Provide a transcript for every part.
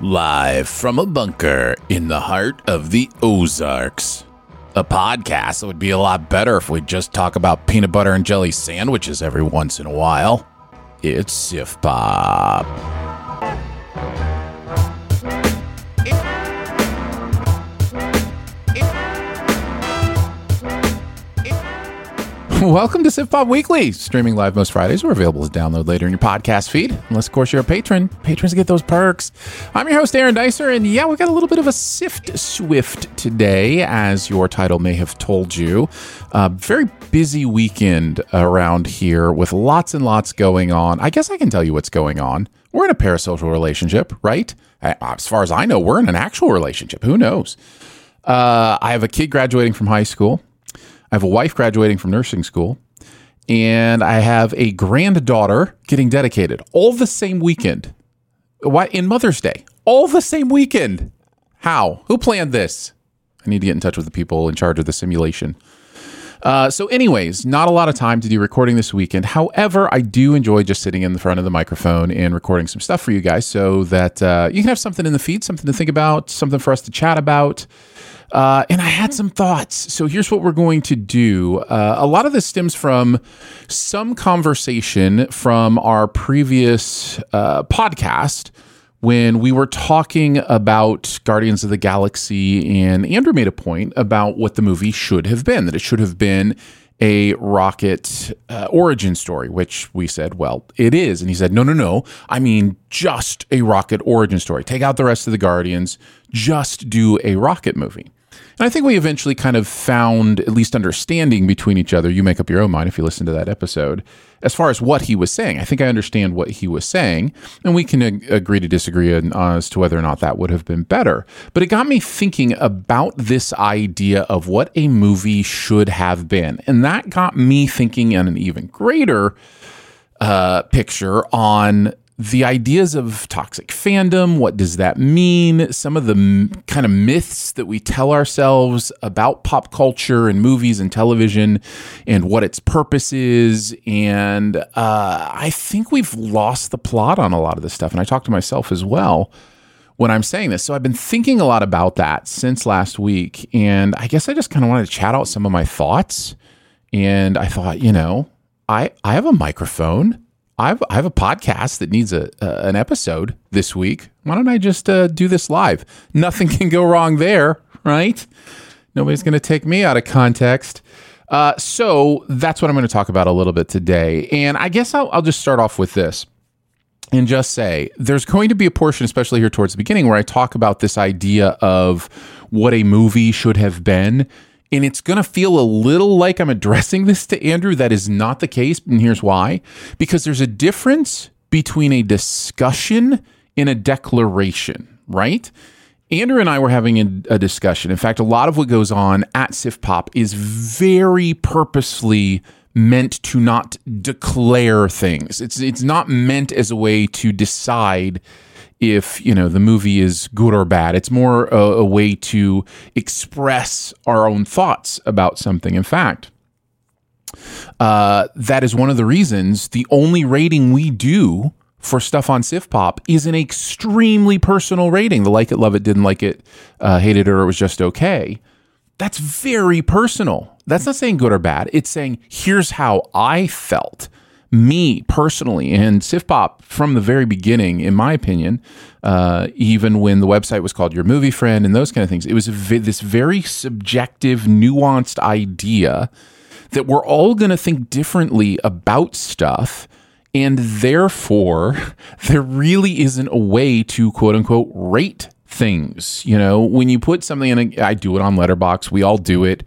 Live from a bunker in the heart of the Ozarks. A podcast that would be a lot better if we just talk about peanut butter and jelly sandwiches every once in a while. It's SiftPop. Welcome to SiftPop Weekly, streaming live most Fridays or available as download later in your podcast feed. Unless, of course, you're a patron. Patrons get those perks. I'm your host, Aaron Dicer, and yeah, we got a little bit of a sift swift today, as your title may have told you. Uh, very busy weekend around here with lots and lots going on. I guess I can tell you what's going on. We're in a parasocial relationship, right? As far as I know, we're in an actual relationship. Who knows? Uh, I have a kid graduating from high school. I have a wife graduating from nursing school, and I have a granddaughter getting dedicated all the same weekend. Why in Mother's Day? All the same weekend. How? Who planned this? I need to get in touch with the people in charge of the simulation. Uh, so, anyways, not a lot of time to do recording this weekend. However, I do enjoy just sitting in the front of the microphone and recording some stuff for you guys so that uh, you can have something in the feed, something to think about, something for us to chat about. Uh, and I had some thoughts. So here's what we're going to do. Uh, a lot of this stems from some conversation from our previous uh, podcast when we were talking about Guardians of the Galaxy, and Andrew made a point about what the movie should have been, that it should have been a rocket uh, origin story, which we said, well, it is. And he said, no, no, no. I mean, just a rocket origin story. Take out the rest of the Guardians, just do a rocket movie. And I think we eventually kind of found at least understanding between each other. You make up your own mind if you listen to that episode. As far as what he was saying, I think I understand what he was saying, and we can ag- agree to disagree as to whether or not that would have been better. But it got me thinking about this idea of what a movie should have been. And that got me thinking in an even greater uh, picture on the ideas of toxic fandom what does that mean? Some of the m- kind of myths that we tell ourselves about pop culture and movies and television and what its purpose is. And uh, i think we've lost the plot on a lot of this stuff and i talk to myself as well when i'm saying this. So i've been thinking a lot about that since last week and i guess i just kind of wanted to chat out some of my thoughts. And i thought you know i i have a microphone I've I have a podcast that needs a uh, an episode this week. Why don't I just uh, do this live? Nothing can go wrong there, right? Nobody's going to take me out of context. Uh, so that's what I'm going to talk about a little bit today. And I guess I'll, I'll just start off with this and just say there's going to be a portion, especially here towards the beginning, where I talk about this idea of what a movie should have been and it's going to feel a little like I'm addressing this to Andrew. That is not the case. And here's why because there's a difference between a discussion and a declaration, right? Andrew and I were having a, discussion. In fact, a lot of what goes on at SiftPop is very purposely meant to not declare things. It's it's not meant as a way to decide if you know the movie is good or bad. It's more a, a way to express our own thoughts about something. In fact, uh, that is one of the reasons the only rating we do for stuff on SiftPop is an extremely personal rating. The like it, love it, didn't like it, uh, hated it, or it was just okay. That's very personal. That's not saying good or bad. It's saying here's how I felt me personally and SiftPop from the very beginning, in my opinion, uh, even when the website was called Your Movie Friend and those kind of things, it was this very subjective, nuanced idea that we're all going to think differently about stuff. And therefore, there really isn't a way to quote unquote rate things. You know, when you put something in, a, I do it on Letterboxd. we all do it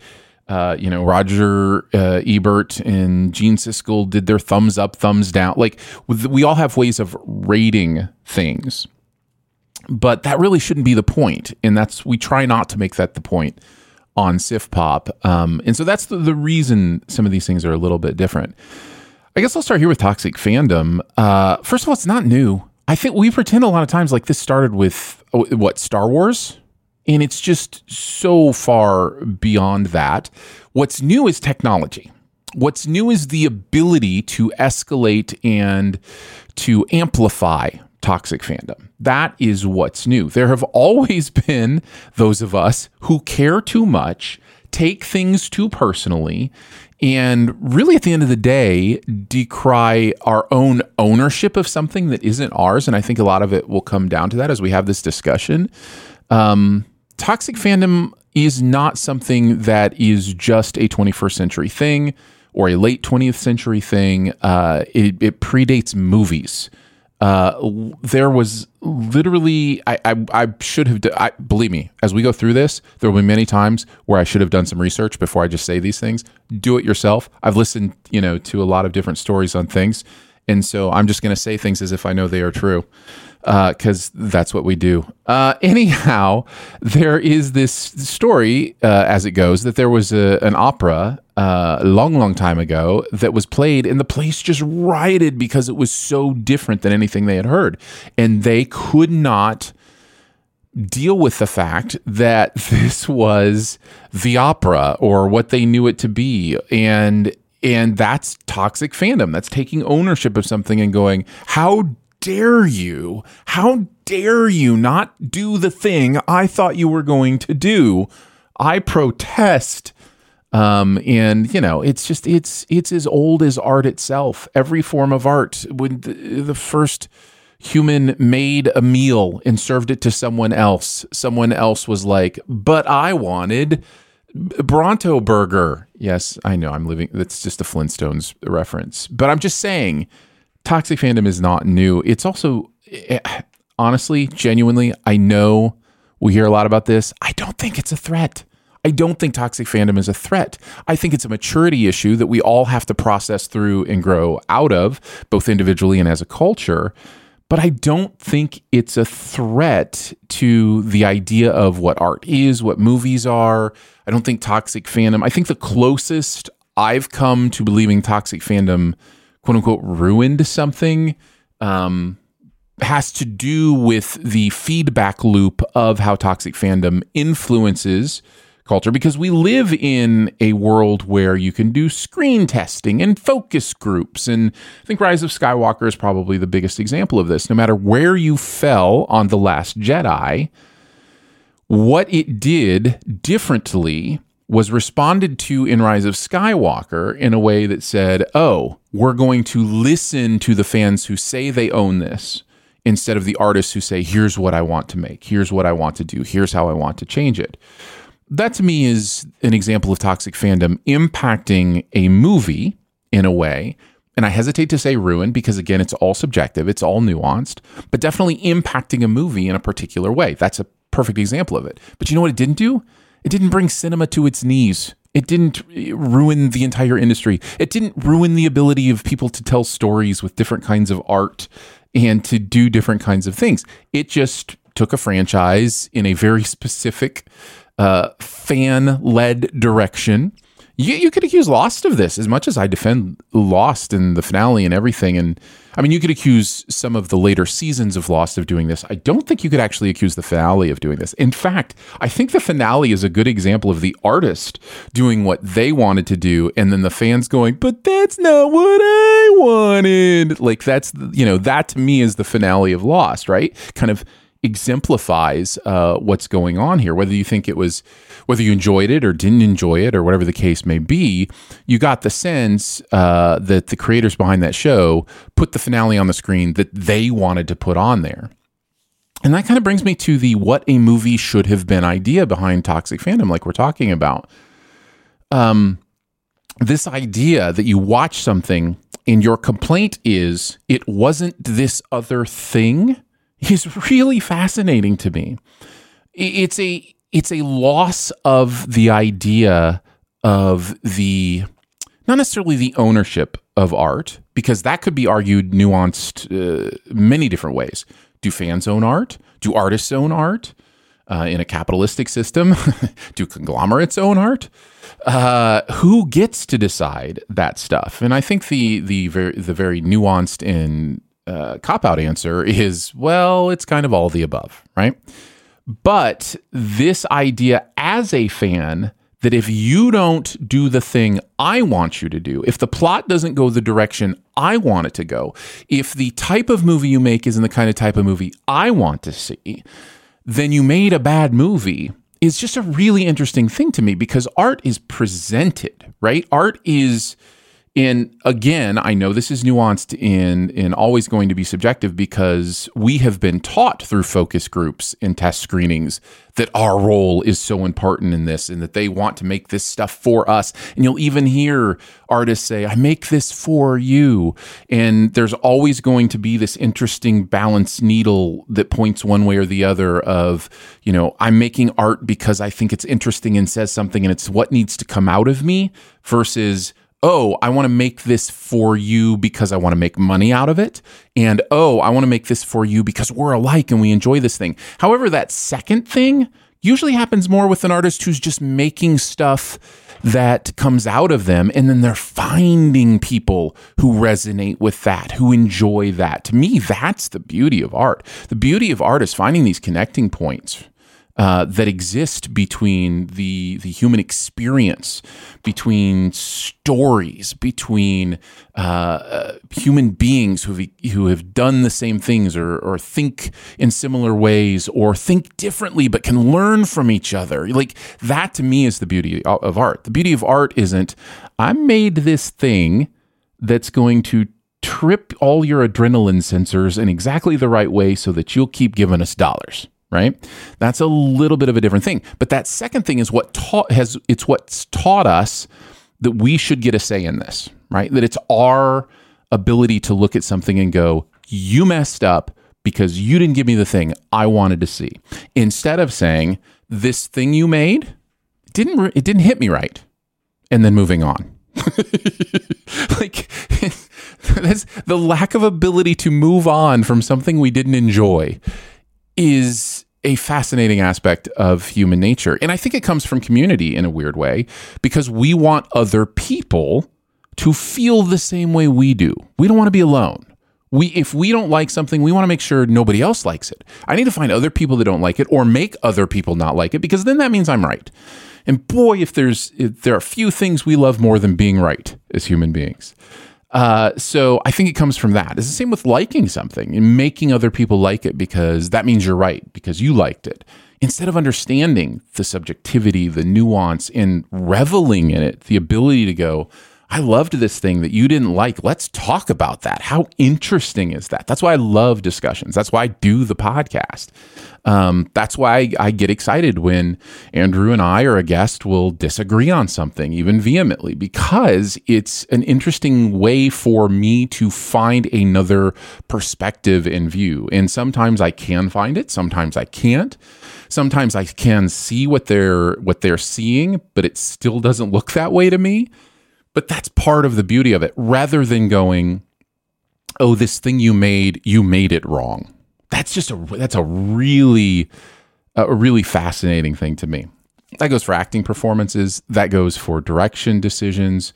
uh, you know, Roger uh, Ebert and Gene Siskel did their thumbs up, thumbs down. Like we all have ways of rating things. but that really shouldn't be the point. and that's we try not to make that the point on SiftPop, um, and so that's the, the reason some of these things are a little bit different. I guess I'll start here with toxic fandom. Uh, first of all, it's not new. I think we pretend a lot of times like this started with oh, what Star Wars, and it's just so far beyond that. What's new is technology. What's new is the ability to escalate and to amplify toxic fandom. That is what's new. There have always been those of us who care too much, take things too personally, and really at the end of the day decry our own ownership of something that isn't ours and i think a lot of it will come down to that as we have this discussion um, toxic fandom is not something that is just a 21st century thing or a late 20th century thing. Uh, it, it predates movies. Uh, there was literally I, I, I should have I, believe me as we go through this there will be many times where I should have done some research before I just say these things. Do it yourself. I've listened you know to a lot of different stories on things. And so I'm just going to say things as if I know they are true because uh, that's what we do. Uh, anyhow, there is this story, uh, as it goes, that there was a, an opera uh, a long, long time ago that was played, and the place just rioted because it was so different than anything they had heard. And they could not deal with the fact that this was the opera or what they knew it to be. And and that's toxic fandom. That's taking ownership of something and going, how dare you? How dare you not do the thing I thought you were going to do? I protest. Um, and you know, it's just it's it's as old as art itself. Every form of art. When the, the first human made a meal and served it to someone else, someone else was like, "But I wanted." Bronto Burger. Yes, I know I'm living. That's just a Flintstones reference, but I'm just saying toxic fandom is not new. It's also, eh, honestly, genuinely, I know we hear a lot about this. I don't think it's a threat. I don't think toxic fandom is a threat. I think it's a maturity issue that we all have to process through and grow out of, both individually and as a culture. But I don't think it's a threat to the idea of what art is, what movies are. I don't think toxic fandom, I think the closest I've come to believing toxic fandom quote unquote ruined something um, has to do with the feedback loop of how toxic fandom influences culture because we live in a world where you can do screen testing and focus groups. And I think Rise of Skywalker is probably the biggest example of this. No matter where you fell on The Last Jedi, what it did differently was responded to in Rise of Skywalker in a way that said, oh, we're going to listen to the fans who say they own this instead of the artists who say, here's what I want to make, here's what I want to do, here's how I want to change it. That to me is an example of toxic fandom impacting a movie in a way. And I hesitate to say ruin because, again, it's all subjective, it's all nuanced, but definitely impacting a movie in a particular way. That's a perfect example of it. But you know what it didn't do? It didn't bring cinema to its knees. It didn't ruin the entire industry. It didn't ruin the ability of people to tell stories with different kinds of art and to do different kinds of things. It just took a franchise in a very specific uh, fan led direction you, you could accuse Lost of this as much as I defend Lost and the finale and everything. And I mean, you could accuse some of the later seasons of Lost of doing this. I don't think you could actually accuse the finale of doing this. In fact, I think the finale is a good example of the artist doing what they wanted to do, and then the fans going, but that's not what I wanted. Like, that's, you know, that to me is the finale of Lost, right? Kind of exemplifies uh, what's going on here. Whether you think it was, whether you enjoyed it or didn't enjoy it, or whatever the case may be, you got the sense uh, that the creators behind that show put the finale on the screen that they wanted to put on there. And that kind of brings me to the what a movie should have been idea behind toxic fandom, like we're talking about. Um, this idea that you watch something and your complaint is it wasn't this other thing is really fascinating to me. It's a it's a loss of the idea of the not necessarily the ownership of art because that could be argued nuanced uh, many different ways. Do fans own art? Do artists own art? Uh, in a capitalistic system, do conglomerates own art? Uh, who gets to decide that stuff? And I think the the very the very nuanced and uh, cop out answer is well, it's kind of all the above, right? But this idea as a fan that if you don't do the thing I want you to do, if the plot doesn't go the direction I want it to go, if the type of movie you make isn't the kind of type of movie I want to see, then you made a bad movie is just a really interesting thing to me because art is presented, right? Art is and again, I know this is nuanced and, and always going to be subjective because we have been taught through focus groups and test screenings that our role is so important in this and that they want to make this stuff for us. And you'll even hear artists say, I make this for you. And there's always going to be this interesting balance needle that points one way or the other of, you know, I'm making art because I think it's interesting and says something and it's what needs to come out of me versus oh, I want to make this for you because I want to make money out of it. And oh, I want to make this for you because we're alike and we enjoy this thing. However, that second thing usually happens more with an artist who's just making stuff that comes out of them and then they're finding people who resonate with that who enjoy that to me that's the beauty of art the beauty of art is finding these connecting points uh, that exist between the the human experience, between stories, between uh, uh, human beings who who have done the same things or or think in similar ways or think differently but can learn from each other. Like that to me is the beauty of art. The beauty of art isn't I made this thing that's going to trip all your adrenaline sensors in exactly the right way so that you'll keep giving us dollars right? That's a little bit of a different thing. But that second thing is what taught has it's what's taught us that we should get a say in this, right? That it's our ability to look at something and go, "You messed up because you didn't give me the thing I wanted to see." Instead of saying, "This thing you made didn't it didn't hit me right." And then moving on. like that's the lack of ability to move on from something we didn't enjoy is a fascinating aspect of human nature. And I think it comes from community in a weird way because we want other people to feel the same way we do. We don't want to be alone. We if we don't like something, we want to make sure nobody else likes it. I need to find other people that don't like it or make other people not like it because then that means I'm right. And boy, if there's if there are few things we love more than being right as human beings. Uh, so I think it comes from that. It's the same with liking something and making other people like it because that means you're right because you liked it. Instead of understanding the subjectivity, the nuance, and reveling in it, the ability to go, I loved this thing that you didn't like. Let's talk about that. How interesting is that? That's why I love discussions. That's why I do the podcast. Um, that's why I, get excited when Andrew and I or a guest will disagree on something, even vehemently, because it's an interesting way for me to find another perspective and view. And sometimes I can find it, sometimes I can't. Sometimes I can see what they're what they're seeing, but it still doesn't look that way to me. But that's part of the beauty of it, rather than going, "Oh, this thing you made, you made it wrong." That's just a that's a really a really fascinating thing to me. That goes for acting performances. That goes for direction decisions.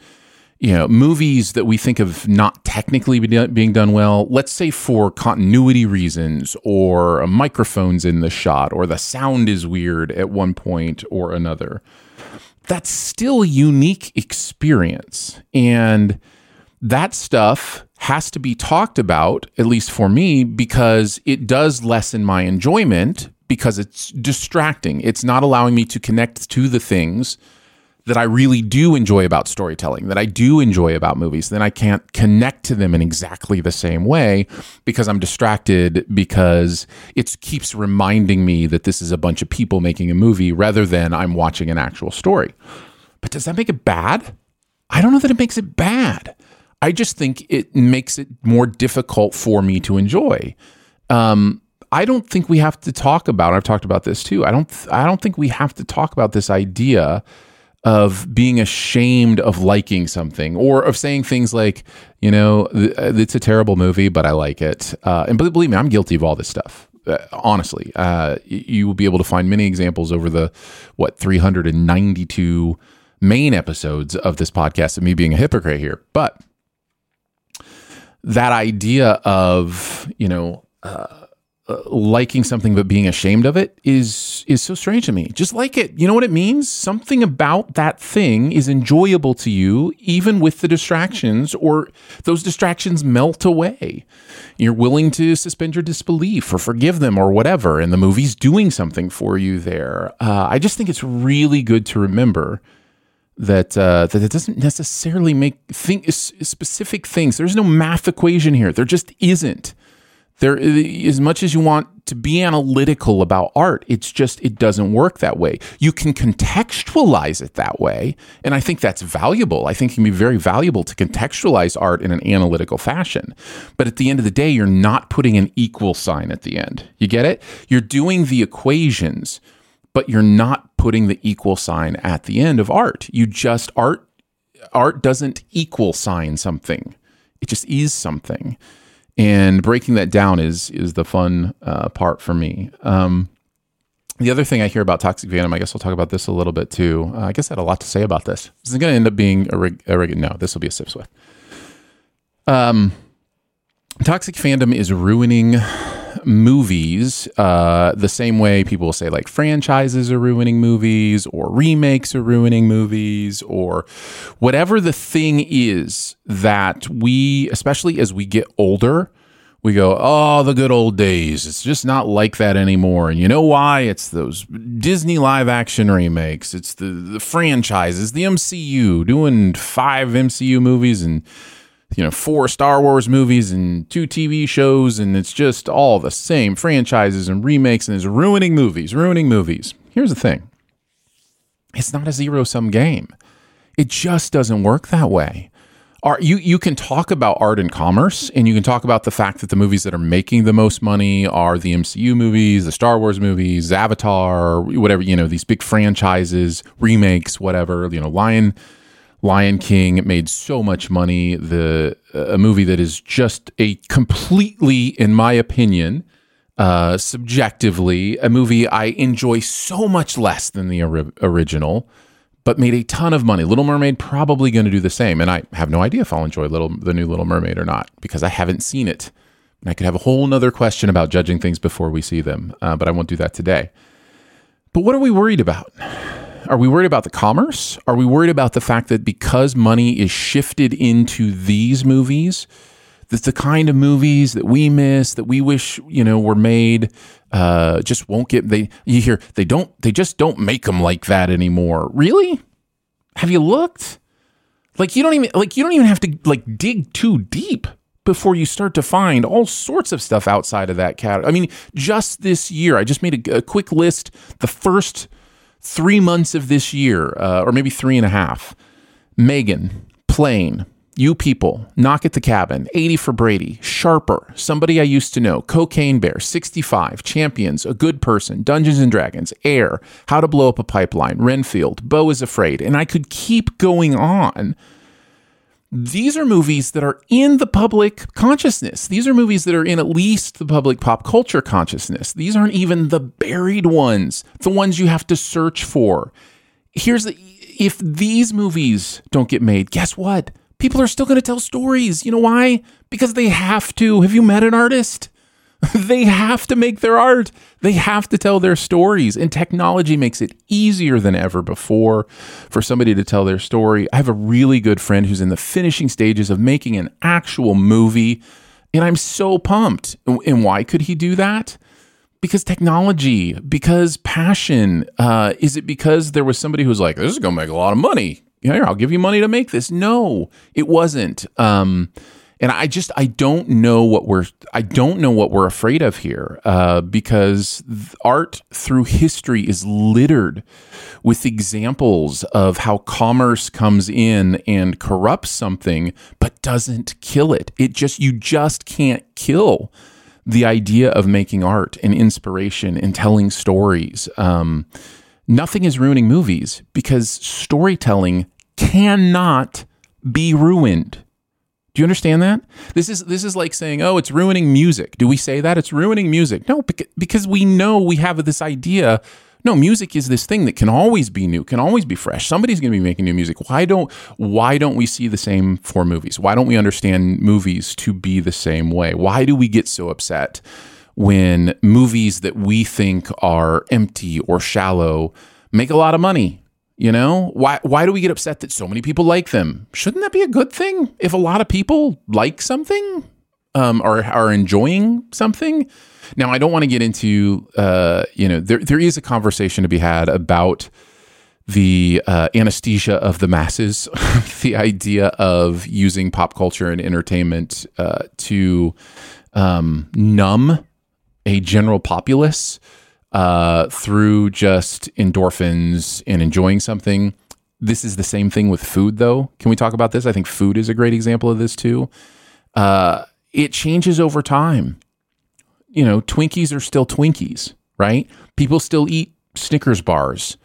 You know, movies that we think of not technically being done well, let's say for continuity reasons, or microphones in the shot, or the sound is weird at one point or another that's still a unique experience. And that stuff has to be talked about, at least for me, because it does lessen my enjoyment because it's distracting. It's not allowing me to connect to the things that I really do enjoy about storytelling, that I do enjoy about movies, then I can't connect to them in exactly the same way because I'm distracted because it keeps reminding me that this is a bunch of people making a movie rather than I'm watching an actual story. But does that make it bad? I don't know that it makes it bad. I just think it makes it more difficult for me to enjoy. Um, I don't think we have to talk about. I've talked about this too. I don't. I don't think we have to talk about this idea of being ashamed of liking something or of saying things like, you know, it's a terrible movie, but I like it. Uh, and believe me, I'm guilty of all this stuff. Uh, honestly, uh, you will be able to find many examples over the what 392 main episodes of this podcast of me being a hypocrite here. But that idea of you know uh, liking something but being ashamed of it is is so strange to me. Just like it. You know what it means? Something about that thing is enjoyable to you even with the distractions or those distractions melt away. You're willing to suspend your disbelief or forgive them or whatever and the movie's doing something for you there. Uh, I just think it's really good to remember that uh, that it doesn't necessarily make think specific things. There's no math equation here. There just isn't there as much as you want to be analytical about art it's just it doesn't work that way. You can contextualize it that way and i think that's valuable. I think it can be very valuable to contextualize art in an analytical fashion. But at the end of the day you're not putting an equal sign at the end. You get it? You're doing the equations but you're not putting the equal sign at the end of art. You just art art doesn't equal sign something. It just is something and breaking that down is is the fun uh, part for me. Um, the other thing I hear about toxic fandom, I guess I'll talk about this a little bit too. Uh, I guess I had a lot to say about this. This is going to end up being a, rig- a rig- no. This will be a sift swift. Um, toxic fandom is ruining movies uh, the same way people say like franchises are ruining movies or remakes are ruining movies or whatever the thing is that we, especially as we get older, we go, oh, the good old days. It's just not like that anymore. And you know why? It's those Disney live action remakes. It's the, the franchises, the MCU, doing five MCU movies and you know, four Star Wars movies and two TV shows, and it's just all the same franchises and remakes, and it's ruining movies, ruining movies. Here's the thing it's not a zero sum game, it just doesn't work that way. Art, you, you can talk about art and commerce, and you can talk about the fact that the movies that are making the most money are the MCU movies, the Star Wars movies, Avatar, whatever, you know, these big franchises, remakes, whatever, you know, Lion Lion King made so much money. The a movie that is just a completely, in my opinion, uh, subjectively, a movie I enjoy so much less than the ori- original, but made a ton of money. Little Mermaid probably going to do the same, and I have no idea if I'll enjoy Little the new Little Mermaid or not because I haven't seen it. And I could have a whole nother question about judging things before we see them, uh, but I won't do that today. But what are we worried about? Are we worried about the commerce? Are we worried about the fact that because money is shifted into these movies, that the kind of movies that we miss, that we wish you know were made, uh, just won't get they. You hear they don't, they just don't make them like that anymore. Really? Have you looked? Like you don't even like you don't even have to like dig too deep before you start to find all sorts of stuff outside of that category. I mean, just this year, I just made a, a quick list. The first three months of this year, uh, or maybe three and a half. Megan, Plane, You People, Knock at the Cabin, 80 for Brady, Sharper, Somebody I Used to Know, Cocaine Bear, 65, Champions, A Good Person, Dungeons and Dragons, Air, How to Blow Up a Pipeline, Renfield, Beau is Afraid. And I could keep going on these are movies that are in the public consciousness. These are movies that are in at least the public pop culture consciousness. These aren't even the buried ones, the ones you have to search for. Here's the if these movies don't get made, guess what? People are still going to tell stories. You know why? Because they have to. Have you met an artist? they have to make their art. They have to tell their stories. And technology makes it easier than ever before for somebody to tell their story. I have a really good friend who's in the finishing stages of making an actual movie. And I'm so pumped. And why could he do that? Because technology, because passion. Uh, is it because there was somebody who's like, this is going to make a lot of money? Here, I'll give you money to make this. No, it wasn't. Um, and I just I don't know what we're I don't know what we're afraid of here uh, because art through history is littered with examples of how commerce comes in and corrupts something but doesn't kill it. It just you just can't kill the idea of making art and inspiration and telling stories. Um, nothing is ruining movies because storytelling cannot be ruined. Do you understand that? This is this is like saying, "Oh, it's ruining music." Do we say that it's ruining music? No, because we know we have this idea. No, music is this thing that can always be new, can always be fresh. Somebody's going to be making new music. Why don't why don't we see the same for movies? Why don't we understand movies to be the same way? Why do we get so upset when movies that we think are empty or shallow make a lot of money you know, why why do we get upset that so many people like them? Shouldn't that be a good thing if a lot of people like something um, or are enjoying something? Now, I don't want to get into uh, you know there there is a conversation to be had about the uh, anesthesia of the masses, the idea of using pop culture and entertainment uh, to um, numb a general populace uh, through just endorphins and enjoying something. This is the same thing with food, though. Can we talk about this? I think food is a great example of this too. Uh, it changes over time. You know, Twinkies are still Twinkies, right? People still eat Snickers bars.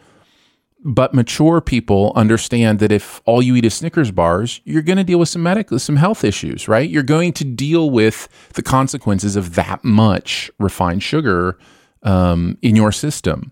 But mature people understand that if all you eat is Snickers bars, you're going to deal with some medical, some health issues, right? You're going to deal with the consequences of that much refined sugar um, in your system.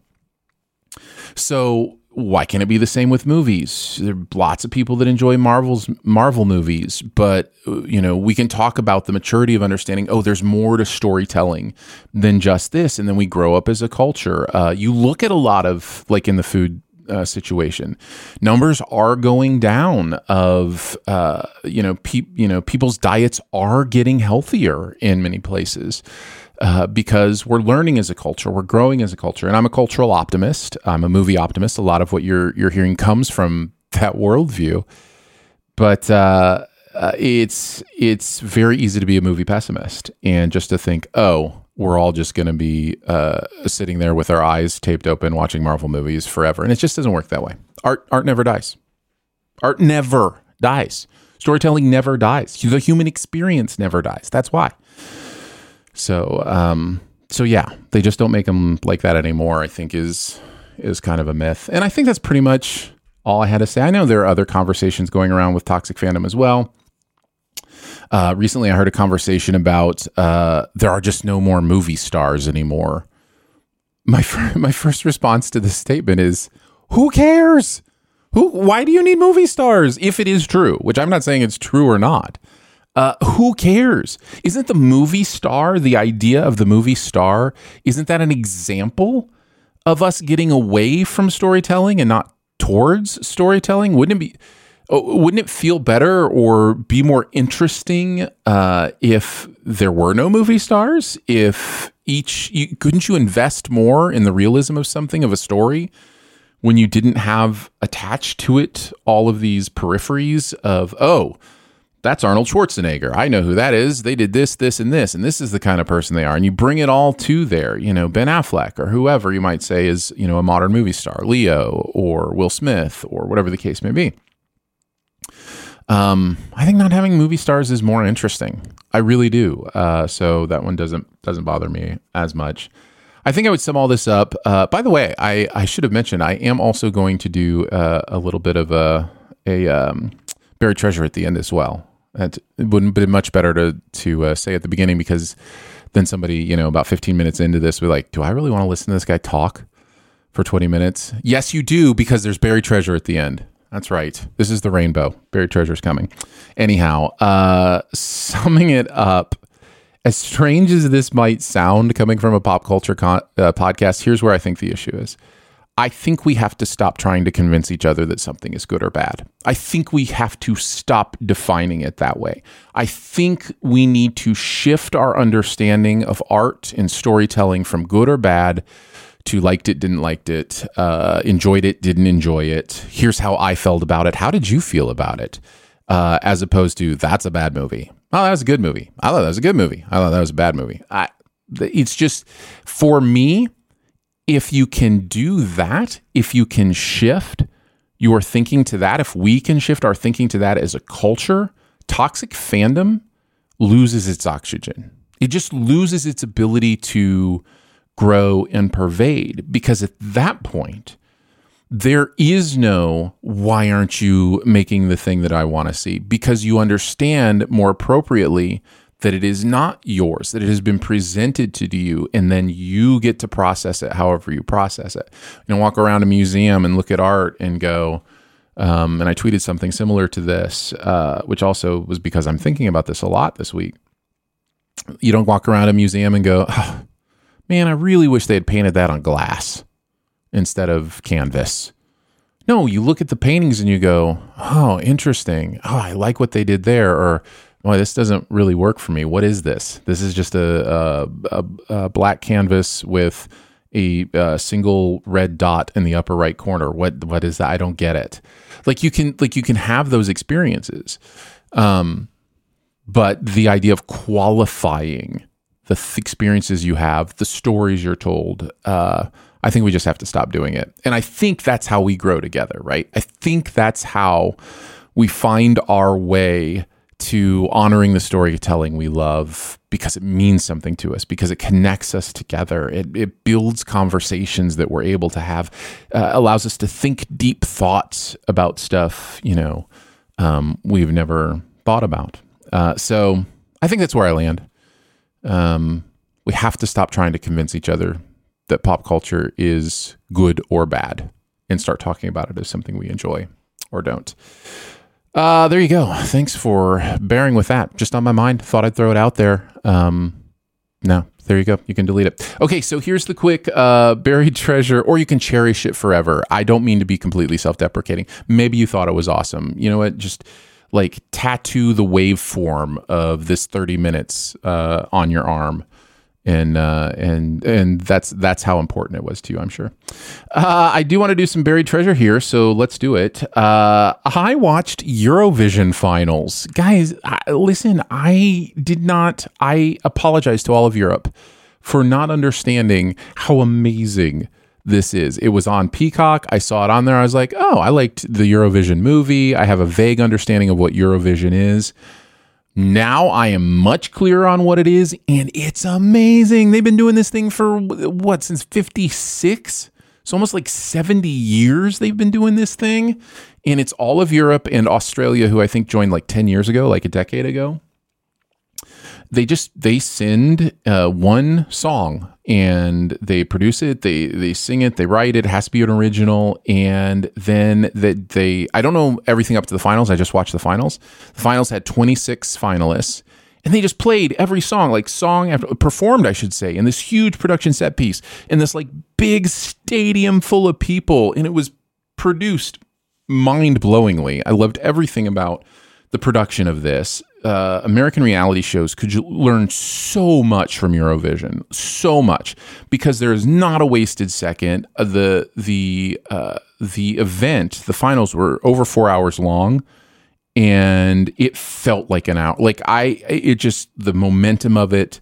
So why can't it be the same with movies? There are lots of people that enjoy Marvel's Marvel movies, but you know we can talk about the maturity of understanding. Oh, there's more to storytelling than just this, and then we grow up as a culture. Uh, you look at a lot of like in the food uh, situation. Numbers are going down. Of uh, you know, pe- you know, people's diets are getting healthier in many places uh, because we're learning as a culture, we're growing as a culture, and I'm a cultural optimist. I'm a movie optimist. A lot of what you're you're hearing comes from that worldview, but uh, uh, it's it's very easy to be a movie pessimist and just to think, oh, we're all just going to be uh, sitting there with our eyes taped open watching Marvel movies forever, and it just doesn't work that way. Art art never dies. Art never dies. Storytelling never dies. The human experience never dies. That's why. So, um, so yeah, they just don't make them like that anymore. I think is is kind of a myth, and I think that's pretty much all I had to say. I know there are other conversations going around with toxic fandom as well. Uh, recently, I heard a conversation about uh, there are just no more movie stars anymore. My my first response to this statement is, "Who cares? Who? Why do you need movie stars if it is true? Which I'm not saying it's true or not. Uh, who cares? Isn't the movie star, the idea of the movie star, isn't that an example of us getting away from storytelling and not towards storytelling? Wouldn't it be? Oh, wouldn't it feel better or be more interesting uh, if there were no movie stars? If each, you, couldn't you invest more in the realism of something of a story when you didn't have attached to it all of these peripheries of oh that's Arnold Schwarzenegger. I know who that is. They did this, this, and this, and this is the kind of person they are. And you bring it all to there, you know, Ben Affleck or whoever you might say is, you know, a modern movie star, Leo or Will Smith or whatever the case may be. Um, I think not having movie stars is more interesting. I really do. Uh, so that one doesn't doesn't bother me as much. I think I would sum all this up. Uh, by the way, I, I should have mentioned I am also going to do uh, a little bit of a a um, buried treasure at the end as well. It wouldn't be much better to to uh, say at the beginning because then somebody, you know, about 15 minutes into this, be like, "Do I really want to listen to this guy talk for 20 minutes?" Yes, you do because there's buried treasure at the end. That's right. This is the rainbow. Buried treasure is coming. Anyhow, uh, summing it up, as strange as this might sound coming from a pop culture con- uh, podcast, here's where I think the issue is. I think we have to stop trying to convince each other that something is good or bad. I think we have to stop defining it that way. I think we need to shift our understanding of art and storytelling from good or bad to liked it, didn't liked it, uh, enjoyed it, didn't enjoy it. Here's how I felt about it. How did you feel about it? Uh, as opposed to that's a bad movie. Oh, that was a good movie. I thought that was a good movie. I thought that was a bad movie. I, it's just for me if you can do that, if you can shift your thinking to that, if we can shift our thinking to that as a culture, toxic fandom loses its oxygen. It just loses its ability to grow and pervade because at that point, there is no why aren't you making the thing that I want to see because you understand more appropriately that it is not yours, that it has been presented to you, and then you get to process it however you process it. You know, walk around a museum and look at art and go, um, and I tweeted something similar to this, uh, which also was because I'm thinking about this a lot this week. You don't walk around a museum and go, oh, man, I really wish they had painted that on glass instead of canvas. No, you look at the paintings and you go, oh, interesting. Oh, I like what they did there. Or, well, this doesn't really work for me. What is this? This is just a, a, a, black canvas with a, a, single red dot in the upper right corner. What what is that? I don't get it. Like you can like you can have those experiences, um, but the idea of qualifying the th- experiences you have, the stories you're told, uh, I think we just have to stop doing it. And I think that's how we grow together, right? I think that's how we find our way to honoring the storytelling we love because it means something to us, because it connects us together. It, it builds conversations that we're able to have, uh, allows us to think deep thoughts about stuff, you know, um, we've never thought about. Uh, so I think that's where I land. Um, we have to stop trying to convince each other that pop culture is good or bad and start talking about it as something we enjoy or don't. Uh, there you go. Thanks for bearing with that. Just on my mind. Thought I'd throw it out there. Um, no, there you go. You can delete it. Okay, so here's the quick uh, buried treasure, or you can cherish it forever. I don't mean to be completely self deprecating. Maybe you thought it was awesome. You know what? Just like tattoo the waveform of this 30 minutes uh, on your arm and uh, and and that's that's how important it was to you, I'm sure. Uh, I do want to do some buried treasure here, so let's do it. Uh, I watched Eurovision finals, guys. I, listen, I did not. I apologize to all of Europe for not understanding how amazing this is. It was on Peacock. I saw it on there. I was like, oh, I liked the Eurovision movie. I have a vague understanding of what Eurovision is. Now I am much clearer on what it is, and it's amazing. They've been doing this thing for what, since 56? It's almost like 70 years they've been doing this thing. And it's all of Europe and Australia, who I think joined like 10 years ago, like a decade ago they just they send uh, one song and they produce it they they sing it they write it, it has to be an original. And then that they i don't know everything up to the finals. I just watched the finals. The finals had 26 finalists and they just played every song like song after performed i should say in this huge production set piece in this like big stadium full of people. And it was produced mind-blowingly. I loved everything about the production of this uh, American reality shows could learn so much from Eurovision, so much, because there is not a wasted second. Uh, the the uh, the event, the finals were over four hours long, and it felt like an hour. Like I, it just the momentum of it,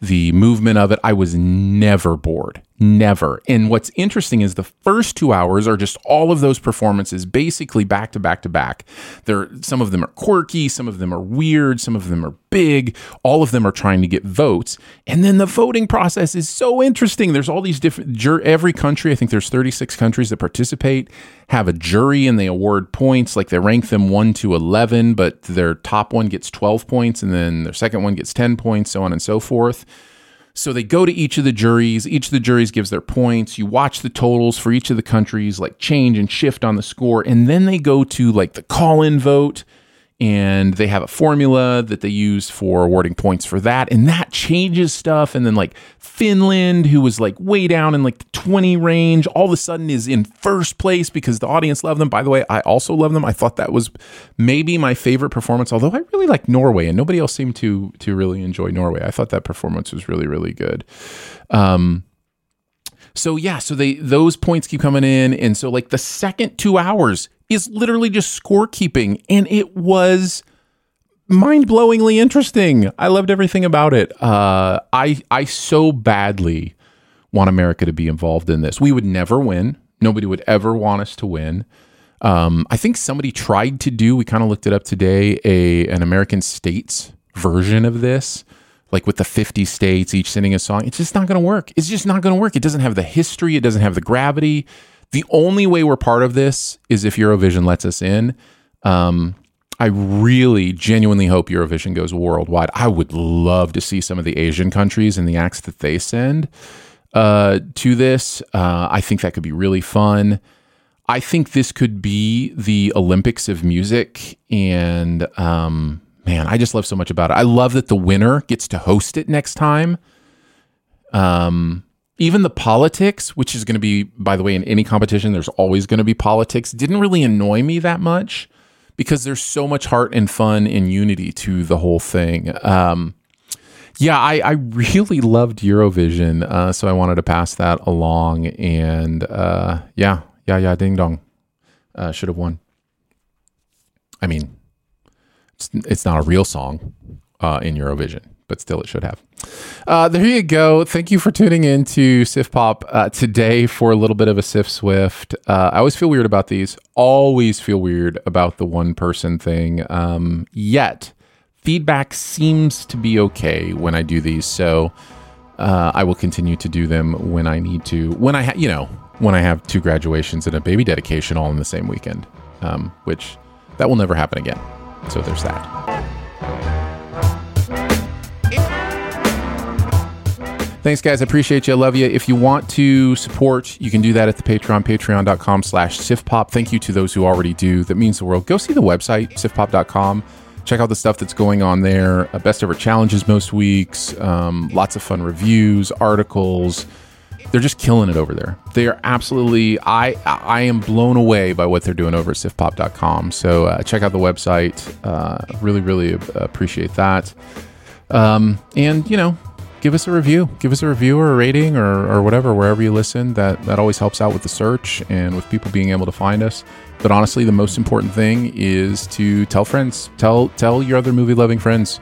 the movement of it. I was never bored. Never. And what's interesting is the first two hours are just all of those performances basically back to back to back. There, some of them are quirky, some of them are weird, some of them are big. All of them are trying to get votes. And then the voting process is so interesting. There's all these different, jur- every country, I think there's 36 countries that participate, have a jury and they award points. Like they rank them 1 to 11, but their top one gets 12 points and then their second one gets 10 points, so on and so forth. So they go to each of the juries. Each of the juries gives their points. You watch the totals for each of the countries, like change and shift on the score. And then they go to like the call in vote and they have a formula that they use for awarding points for that and that changes stuff. And then like finland who was like way down in like the 20 range all of a sudden is in first place because the audience loved them. By the way i also love them. I thought that was maybe my favorite performance although i really like norway and nobody else seemed to to really enjoy norway. I thought that performance was really really good. Um so yeah, so they those points keep coming in, and so like the second two hours is literally just scorekeeping, and it was mind-blowingly interesting. I loved everything about it. Uh, I I so badly want America to be involved in this. We would never win. Nobody would ever want us to win. Um, I think somebody tried to do. We kind of looked it up today. A an American states version of this like with the 50 states each sending a song it's just not going to work it's just not going to work it doesn't have the history it doesn't have the gravity The only way we're part of this is if Eurovision lets us in. Um, I really genuinely hope Eurovision goes worldwide. I would love to see some of the Asian countries and the acts that they send uh, to this. Uh, I think that could be really fun. I think this could be the Olympics of music. And um, man, I just love so much about it. I love that the winner gets to host it next time. Um, even the politics, which is going to be, by the way, in any competition, there's always going to be politics, didn't really annoy me that much because there's so much heart and fun and unity to the whole thing. Um, yeah, I, I, really loved Eurovision, uh, so I wanted to pass that along. And uh, yeah, yeah, yeah, ding dong, uh, should have won. I mean, it's, not a real song uh, in Eurovision but still it should have. Uh, there you go. Thank you for tuning in to SiftPop uh, today for a little bit of a SiftSwift. Uh, I always feel weird about these. Always feel weird about the one person thing. Um, yet feedback seems to be okay when I do these, so uh, I will continue to do them when I need to. When I, ha- you know, when I have two graduations and a baby dedication all in the same weekend, um, which that will never happen again. So there's that. Thanks, guys. I appreciate you. I love you. If you want to support, you can do that at the Patreon, patreon.com slash siftpop. Thank you to those who already do. That means the world. Go see the website, siftpop.com. Check out the stuff that's going on there. Uh, best ever challenges most weeks. Um, lots of fun reviews, articles. They're just killing it over there. They are absolutely. I I am blown away by what they're doing over at siftpop.com. So uh, check out the website. Uh, really, really appreciate that. Um, and you know, give us a review. Give us a review or a rating or, or whatever, wherever you listen. That, that always helps out with the search and with people being able to find us. But honestly, the most important thing is to tell friends, tell, tell your other movie loving friends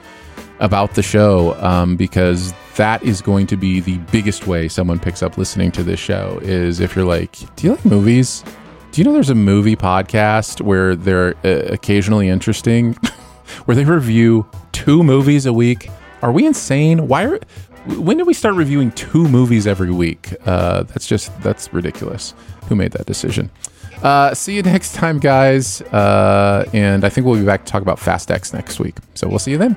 about the show um, because that is going to be the biggest way someone picks up listening to this show is if you're like, do you like movies? Do you know there's a movie podcast where they're uh, occasionally interesting, where they review two movies a week? Are we insane? Why are when did we start reviewing two movies every week? Uh, that's just that's ridiculous. Who made that decision? Uh, see you next time, guys. Uh, and I think we'll be back to talk about Fast X next week. So we'll see you then.